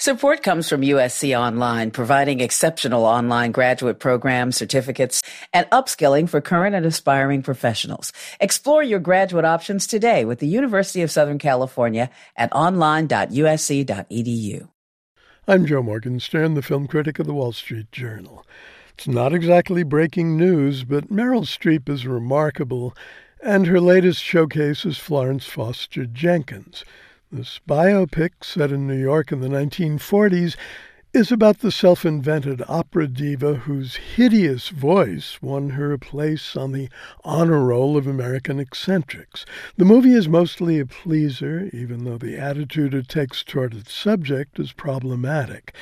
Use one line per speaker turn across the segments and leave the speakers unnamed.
Support comes from USC Online, providing exceptional online graduate programs, certificates, and upskilling for current and aspiring professionals. Explore your graduate options today with the University of Southern California at online.usc.edu.
I'm Joe Morgenstern, the film critic of the Wall Street Journal. It's not exactly breaking news, but Meryl Streep is remarkable, and her latest showcase is Florence Foster Jenkins. This biopic, set in New York in the 1940s, is about the self invented opera diva whose hideous voice won her a place on the honor roll of American eccentrics. The movie is mostly a pleaser, even though the attitude it takes toward its subject is problematic.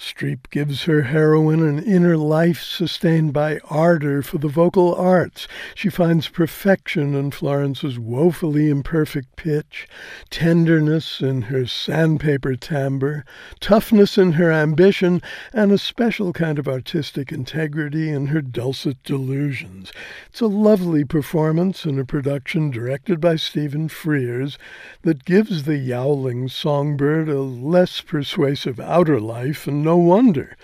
Streep gives her heroine an inner life sustained by ardor for the vocal arts. She finds perfection in Florence's woefully imperfect pitch, tenderness in her sandpaper timbre, toughness in her ambition, and a special kind of artistic integrity in her dulcet delusions. It's a lovely performance in a production directed by Stephen Frears that gives the yowling songbird a less persuasive outer life and no wonder.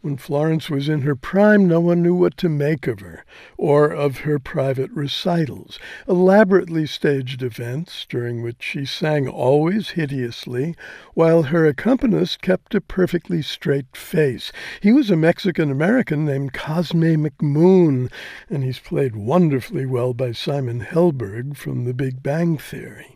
When Florence was in her prime, no one knew what to make of her, or of her private recitals, elaborately staged events during which she sang always hideously, while her accompanist kept a perfectly straight face. He was a Mexican American named Cosme McMoon, and he's played wonderfully well by Simon Helberg from The Big Bang Theory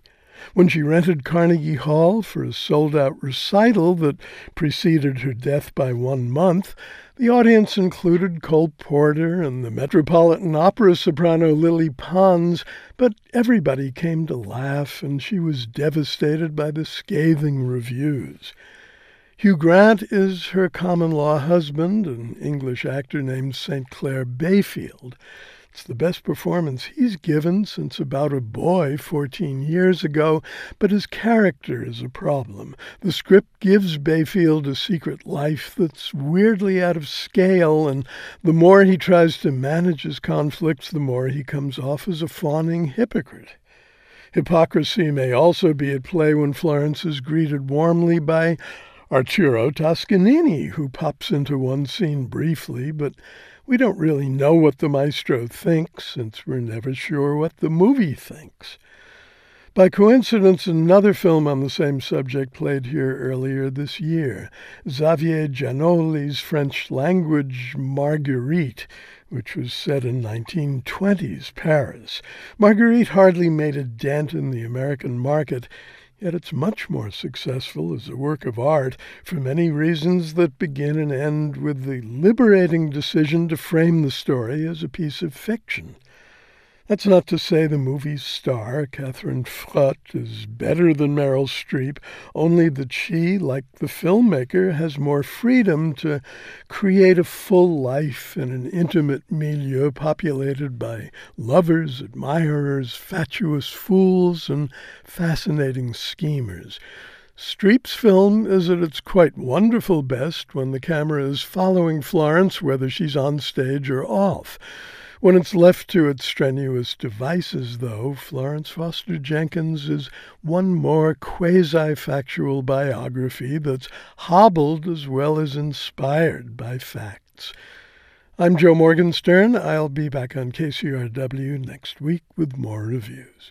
when she rented Carnegie Hall for a sold out recital that preceded her death by one month, the audience included Cole Porter and the Metropolitan Opera soprano Lily Pons, but everybody came to laugh, and she was devastated by the scathing reviews. Hugh Grant is her common law husband, an English actor named St. Clair Bayfield. It's the best performance he's given since about a boy 14 years ago, but his character is a problem. The script gives Bayfield a secret life that's weirdly out of scale, and the more he tries to manage his conflicts, the more he comes off as a fawning hypocrite. Hypocrisy may also be at play when Florence is greeted warmly by Arturo Toscanini, who pops into one scene briefly, but we don't really know what the maestro thinks, since we're never sure what the movie thinks. By coincidence, another film on the same subject played here earlier this year, Xavier Giannoli's French language Marguerite, which was set in 1920s Paris. Marguerite hardly made a dent in the American market, Yet it's much more successful as a work of art for many reasons that begin and end with the liberating decision to frame the story as a piece of fiction. That's not to say the movie's star, Catherine Frot, is better than Meryl Streep, only that she, like the filmmaker, has more freedom to create a full life in an intimate milieu populated by lovers, admirers, fatuous fools, and fascinating schemers. Streep's film is at its quite wonderful best when the camera is following Florence, whether she's on stage or off. When it's left to its strenuous devices, though, Florence Foster Jenkins is one more quasi factual biography that's hobbled as well as inspired by facts. I'm Joe Morgenstern. I'll be back on KCRW next week with more reviews.